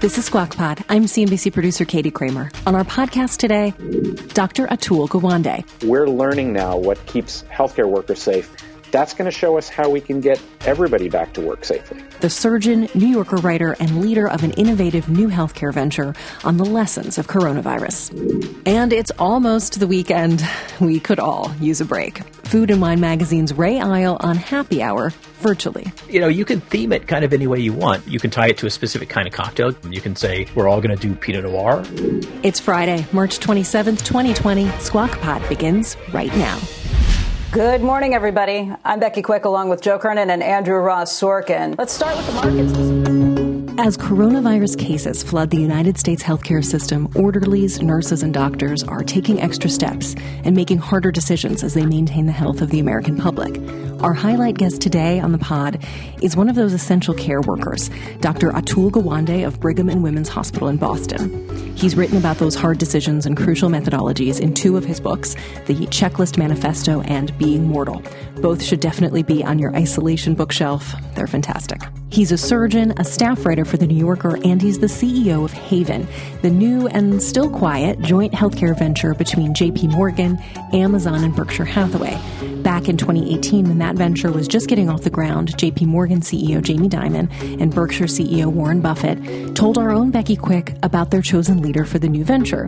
This is Squawk Pod. I'm CNBC producer Katie Kramer. On our podcast today, Dr. Atul Gawande. We're learning now what keeps healthcare workers safe that's going to show us how we can get everybody back to work safely. The surgeon, New Yorker writer, and leader of an innovative new healthcare venture on the lessons of coronavirus. And it's almost the weekend. We could all use a break. Food and Wine Magazine's Ray Isle on Happy Hour virtually. You know, you can theme it kind of any way you want. You can tie it to a specific kind of cocktail. You can say, we're all going to do Pinot Noir. It's Friday, March 27th, 2020. Squawk Pod begins right now. Good morning, everybody. I'm Becky Quick along with Joe Kernan and Andrew Ross Sorkin. Let's start with the markets. As coronavirus cases flood the United States healthcare system, orderlies, nurses, and doctors are taking extra steps and making harder decisions as they maintain the health of the American public. Our highlight guest today on the pod is one of those essential care workers, Dr. Atul Gawande of Brigham and Women's Hospital in Boston. He's written about those hard decisions and crucial methodologies in two of his books, The Checklist Manifesto and Being Mortal. Both should definitely be on your isolation bookshelf. They're fantastic. He's a surgeon, a staff writer for The New Yorker, and he's the CEO of Haven, the new and still quiet joint healthcare venture between JP Morgan, Amazon, and Berkshire Hathaway. Back in 2018, when that that venture was just getting off the ground, JP Morgan CEO Jamie Dimon and Berkshire CEO Warren Buffett told our own Becky Quick about their chosen leader for the new venture.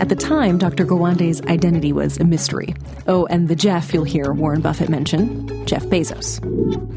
At the time, Dr. Gawande's identity was a mystery. Oh, and the Jeff you'll hear Warren Buffett mention, Jeff Bezos.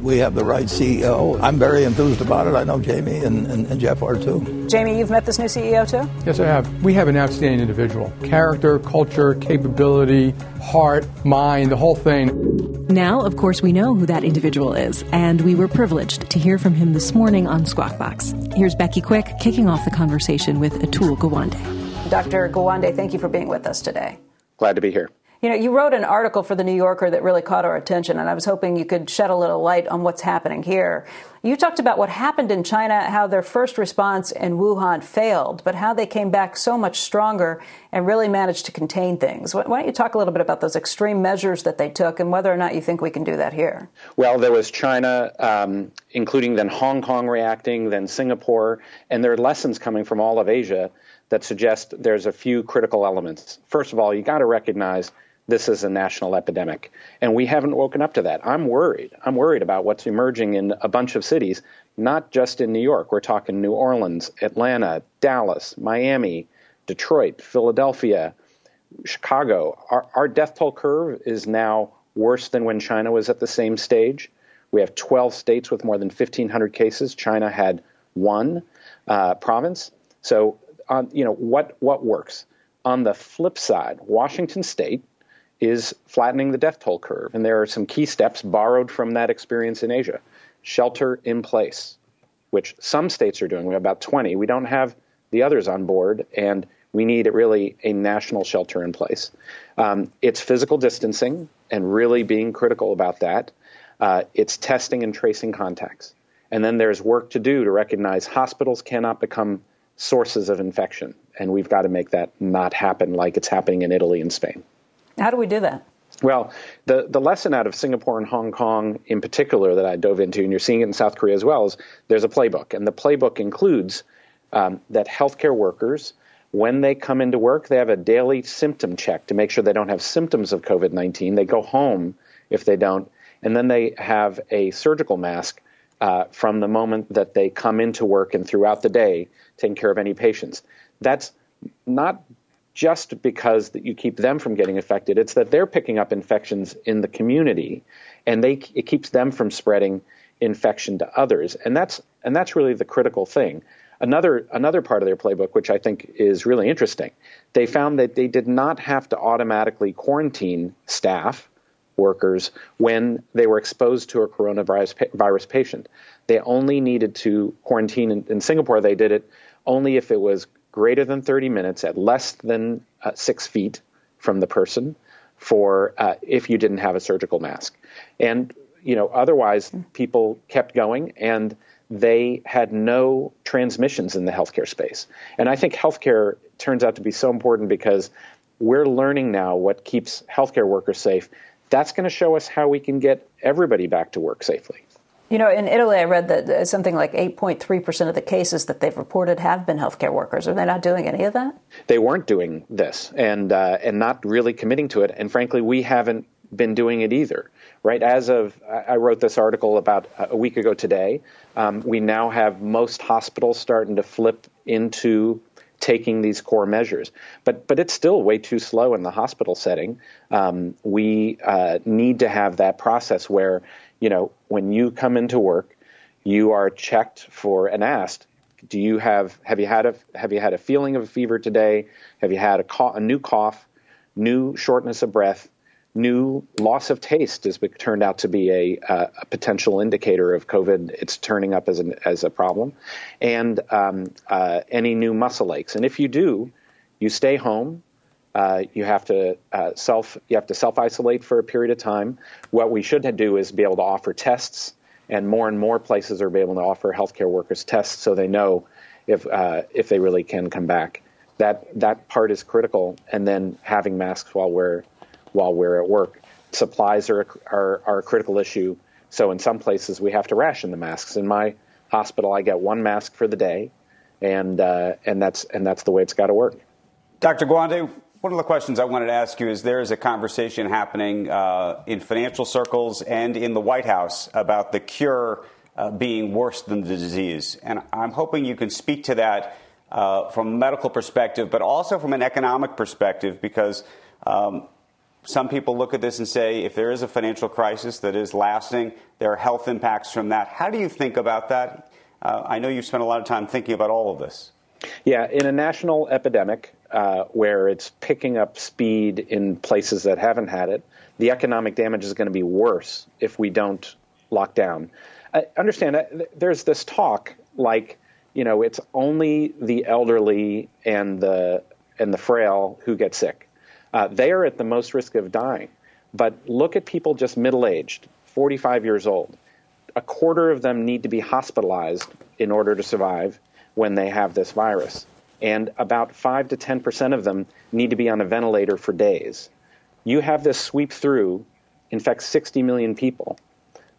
We have the right CEO. I'm very enthused about it. I know Jamie and, and, and Jeff are too. Jamie, you've met this new CEO too? Yes, I have. We have an outstanding individual. Character, culture, capability, heart, mind, the whole thing. Now, of course, we know who that individual is, and we were privileged to hear from him this morning on Squawk Box. Here's Becky Quick kicking off the conversation with Atul Gawande. Dr. Gawande, thank you for being with us today. Glad to be here. You know, you wrote an article for the New Yorker that really caught our attention, and I was hoping you could shed a little light on what's happening here. You talked about what happened in China, how their first response in Wuhan failed, but how they came back so much stronger and really managed to contain things. Why don't you talk a little bit about those extreme measures that they took and whether or not you think we can do that here? Well, there was China, um, including then Hong Kong reacting, then Singapore, and there are lessons coming from all of Asia that suggest there's a few critical elements. First of all, you got to recognize this is a national epidemic. And we haven't woken up to that. I'm worried. I'm worried about what's emerging in a bunch of cities, not just in New York. We're talking New Orleans, Atlanta, Dallas, Miami, Detroit, Philadelphia, Chicago. Our, our death toll curve is now worse than when China was at the same stage. We have 12 states with more than 1,500 cases. China had one uh, province. So, um, you know, what, what works? On the flip side, Washington State, is flattening the death toll curve. And there are some key steps borrowed from that experience in Asia. Shelter in place, which some states are doing. We have about 20. We don't have the others on board, and we need really a national shelter in place. Um, it's physical distancing and really being critical about that. Uh, it's testing and tracing contacts. And then there's work to do to recognize hospitals cannot become sources of infection. And we've got to make that not happen like it's happening in Italy and Spain. How do we do that? Well, the, the lesson out of Singapore and Hong Kong in particular that I dove into, and you're seeing it in South Korea as well, is there's a playbook. And the playbook includes um, that healthcare workers, when they come into work, they have a daily symptom check to make sure they don't have symptoms of COVID 19. They go home if they don't. And then they have a surgical mask uh, from the moment that they come into work and throughout the day, taking care of any patients. That's not just because that you keep them from getting affected. It's that they're picking up infections in the community, and they it keeps them from spreading infection to others. And that's and that's really the critical thing. Another another part of their playbook, which I think is really interesting, they found that they did not have to automatically quarantine staff workers when they were exposed to a coronavirus virus patient. They only needed to quarantine in, in, Singapore. They did it only if it was greater than 30 minutes at less than uh, six feet from the person for uh, if you didn't have a surgical mask. And you know, otherwise people kept going and they had no transmissions in the healthcare space. And I think healthcare turns out to be so important because we're learning now what keeps healthcare workers safe. That's going to show us how we can get everybody back to work safely. You know, in Italy, I read that something like 8.3% of the cases that they've reported have been healthcare workers. Are they not doing any of that? They weren't doing this and, uh, and not really committing to it. And frankly, we haven't been doing it either, right? As of, I wrote this article about a week ago today. Um, we now have most hospitals starting to flip into taking these core measures. But but it's still way too slow in the hospital setting. Um, we uh, need to have that process where you know when you come into work, you are checked for and asked. Do you have have you had a have you had a feeling of a fever today? Have you had a, a new cough, new shortness of breath? New loss of taste has turned out to be a, a, potential indicator of COVID. It's turning up as, an, as a problem, and um, uh, any new muscle aches. And if you do, you stay home. Uh, you have to uh, self you have to self isolate for a period of time. What we should do is be able to offer tests, and more and more places are able to offer healthcare workers tests so they know if uh, if they really can come back. That that part is critical, and then having masks while we're while we're at work. Supplies are, are, are a critical issue. So in some places, we have to ration the masks. In my hospital, I get one mask for the day, and uh, and that's and that's the way it's got to work. Dr. Gawande, one of the questions I wanted to ask you is there is a conversation happening uh, in financial circles and in the White House about the cure uh, being worse than the disease, and I'm hoping you can speak to that uh, from a medical perspective, but also from an economic perspective, because um, some people look at this and say if there is a financial crisis that is lasting, there are health impacts from that. How do you think about that? Uh, I know you've spent a lot of time thinking about all of this. Yeah, in a national epidemic uh, where it's picking up speed in places that haven't had it, the economic damage is going to be worse if we don't lock down. I understand, uh, there's this talk like, you know, it's only the elderly and the and the frail who get sick uh, they are at the most risk of dying. But look at people just middle aged, 45 years old. A quarter of them need to be hospitalized in order to survive when they have this virus. And about 5 to 10% of them need to be on a ventilator for days. You have this sweep through, infect 60 million people.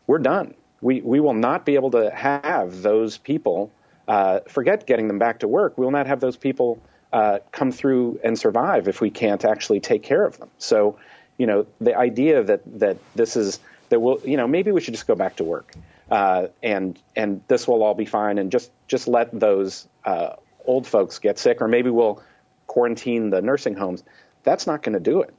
We're done. We, we will not be able to have those people, uh, forget getting them back to work, we will not have those people uh, come through and survive if we can't actually take care of them. So, you know, the idea that that this is that we'll, you know, maybe we should just go back to work, uh, and and this will all be fine, and just just let those uh, old folks get sick, or maybe we'll quarantine the nursing homes. That's not going to do it.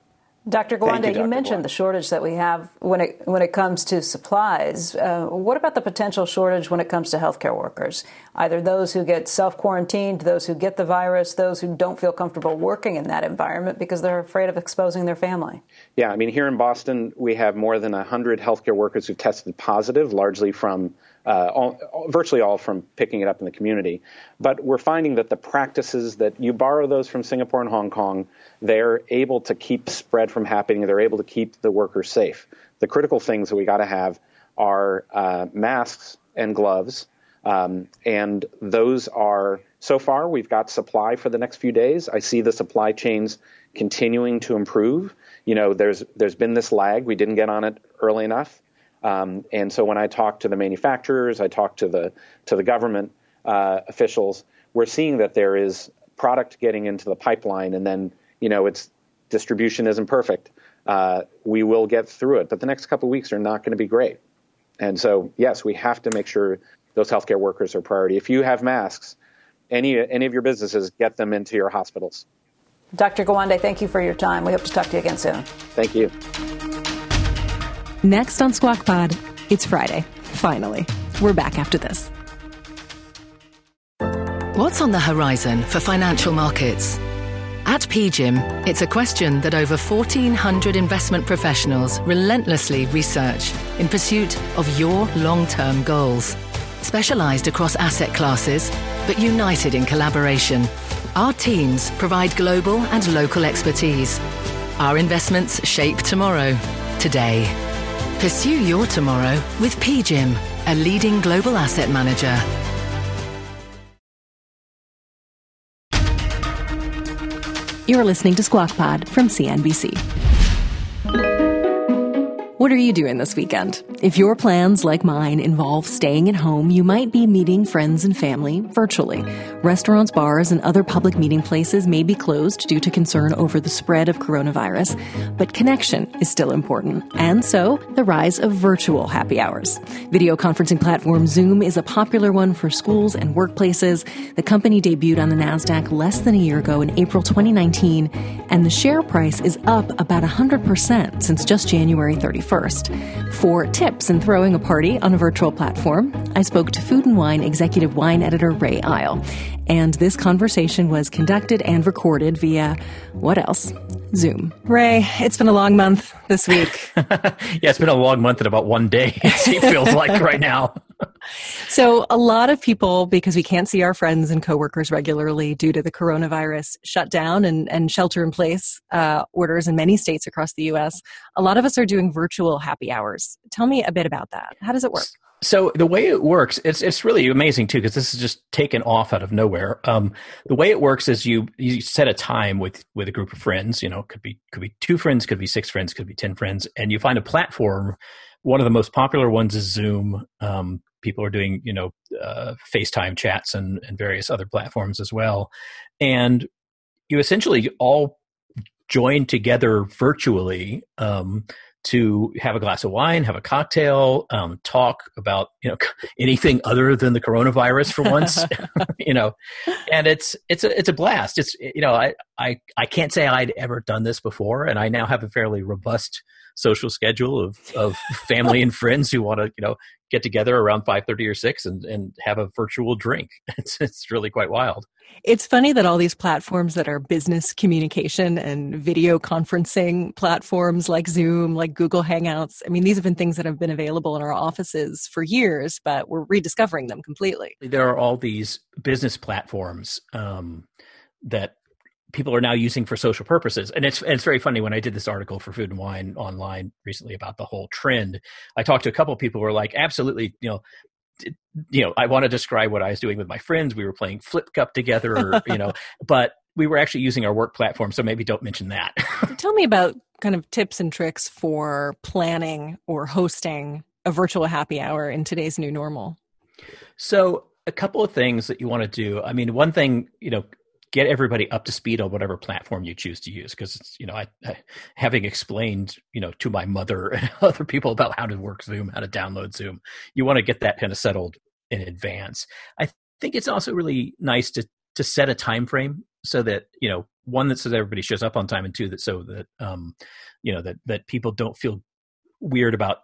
Dr. Gawande, you, Dr. you, mentioned Gawande. the shortage that we have when it when it comes to supplies. Uh, what about the potential shortage when it comes to healthcare workers? Either those who get self quarantined, those who get the virus, those who don't feel comfortable working in that environment because they're afraid of exposing their family. Yeah, I mean, here in Boston, we have more than hundred healthcare workers who've tested positive, largely from uh, all, virtually all from picking it up in the community. But we're finding that the practices that you borrow those from Singapore and Hong Kong, they're able to keep spread from happening. They're able to keep the workers safe. The critical things that we got to have are uh, masks and gloves. Um, and those are so far we've got supply for the next few days. I see the supply chains continuing to improve. You know, there's there's been this lag. We didn't get on it early enough. Um, and so when I talk to the manufacturers, I talk to the to the government uh, officials, we're seeing that there is product getting into the pipeline, and then you know its distribution isn't perfect. Uh, we will get through it, but the next couple of weeks are not going to be great. And so, yes, we have to make sure those healthcare workers are priority. If you have masks, any any of your businesses, get them into your hospitals. Dr. Gawande, thank you for your time. We hope to talk to you again soon. Thank you. Next on Squawk Pod, it's Friday. Finally. We're back after this. What's on the horizon for financial markets? At PGIM, it's a question that over 1,400 investment professionals relentlessly research in pursuit of your long term goals. Specialised across asset classes, but united in collaboration, our teams provide global and local expertise. Our investments shape tomorrow, today. Pursue your tomorrow with PGIM, a leading global asset manager. You're listening to Squawk Pod from CNBC. What are you doing this weekend? If your plans, like mine, involve staying at home, you might be meeting friends and family virtually. Restaurants, bars, and other public meeting places may be closed due to concern over the spread of coronavirus, but connection is still important, and so the rise of virtual happy hours. Video conferencing platform Zoom is a popular one for schools and workplaces. The company debuted on the NASDAQ less than a year ago in April 2019, and the share price is up about 100% since just January 31st. For tips in throwing a party on a virtual platform, I spoke to Food and Wine executive wine editor Ray Isle. And this conversation was conducted and recorded via what else? Zoom. Ray, it's been a long month this week. yeah, it's been a long month and about one day, it feels like right now. So, a lot of people, because we can't see our friends and coworkers regularly due to the coronavirus shutdown and, and shelter in place uh, orders in many states across the U.S., a lot of us are doing virtual happy hours. Tell me a bit about that. How does it work? So the way it works, it's it's really amazing too because this is just taken off out of nowhere. Um, the way it works is you you set a time with with a group of friends. You know, could be could be two friends, could be six friends, could be ten friends, and you find a platform. One of the most popular ones is Zoom. Um, people are doing you know uh, FaceTime chats and and various other platforms as well, and you essentially all join together virtually. Um, to have a glass of wine, have a cocktail, um, talk about you know anything other than the coronavirus for once, you know, and it's it's a it's a blast. It's you know I I I can't say I'd ever done this before, and I now have a fairly robust social schedule of of family and friends who want to you know get together around five thirty or six and and have a virtual drink. It's it's really quite wild. It's funny that all these platforms that are business communication and video conferencing platforms like Zoom, like Google Hangouts, I mean, these have been things that have been available in our offices for years, but we're rediscovering them completely. There are all these business platforms um, that people are now using for social purposes. And it's it's very funny when I did this article for Food and Wine online recently about the whole trend. I talked to a couple of people who were like, absolutely, you know, you know, I want to describe what I was doing with my friends. We were playing Flip Cup together, or, you know, but we were actually using our work platform. So maybe don't mention that. Tell me about kind of tips and tricks for planning or hosting a virtual happy hour in today's new normal. So a couple of things that you want to do. I mean, one thing, you know, get everybody up to speed on whatever platform you choose to use because you know I, I, having explained you know to my mother and other people about how to work zoom how to download zoom you want to get that kind of settled in advance. I think it's also really nice to to set a time frame so that you know one that says everybody shows up on time and two that so that um you know that that people don't feel weird about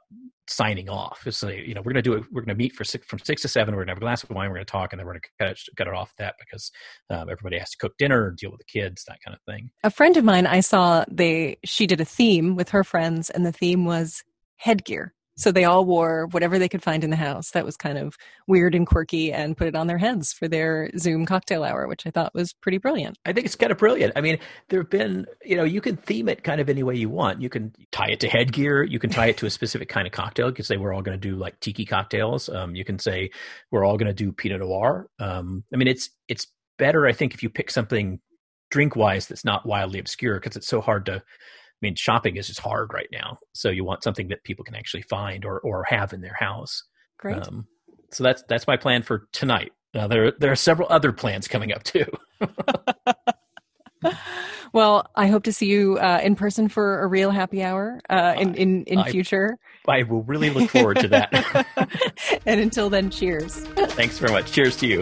signing off. It's like, you know, we're going to do it. We're going to meet for six, from six to seven. We're going to have a glass of wine. We're going to talk, and then we're going to cut it, off that because um, everybody has to cook dinner, deal with the kids, that kind of thing. A friend of mine, I saw they she did a theme with her friends, and the theme was headgear. So they all wore whatever they could find in the house that was kind of weird and quirky and put it on their heads for their Zoom cocktail hour, which I thought was pretty brilliant. I think it's kind of brilliant. I mean, there have been, you know, you can theme it kind of any way you want. You can tie it to headgear. You can tie it to a specific kind of cocktail. You can say we're all going to do like tiki cocktails. Um, you can say we're all going to do Pinot Noir. Um, I mean, it's it's better, I think, if you pick something drink wise that's not wildly obscure because it's so hard to mean, shopping is just hard right now. So you want something that people can actually find or or have in their house. Great. Um, so that's that's my plan for tonight. Now there there are several other plans coming up too. well, I hope to see you uh, in person for a real happy hour uh, in in, in I, future. I will really look forward to that. and until then, cheers. Thanks very much. Cheers to you.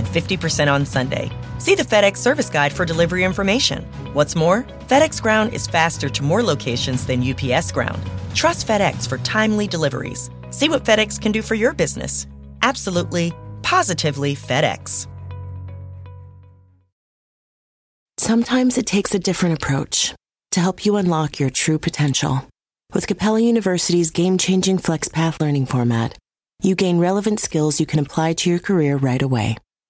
and 50% on Sunday. See the FedEx service guide for delivery information. What's more, FedEx Ground is faster to more locations than UPS Ground. Trust FedEx for timely deliveries. See what FedEx can do for your business. Absolutely, positively FedEx. Sometimes it takes a different approach to help you unlock your true potential. With Capella University's game changing FlexPath learning format, you gain relevant skills you can apply to your career right away.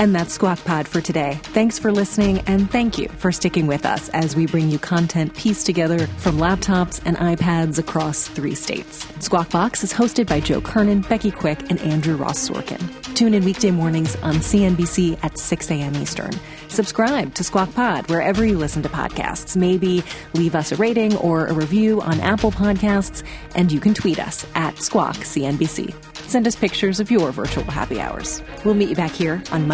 And that's Squawk Pod for today. Thanks for listening, and thank you for sticking with us as we bring you content pieced together from laptops and iPads across three states. Squawk Box is hosted by Joe Kernan, Becky Quick, and Andrew Ross Sorkin. Tune in weekday mornings on CNBC at 6 a.m. Eastern. Subscribe to Squawk Pod wherever you listen to podcasts. Maybe leave us a rating or a review on Apple Podcasts, and you can tweet us at Squawk CNBC. Send us pictures of your virtual happy hours. We'll meet you back here on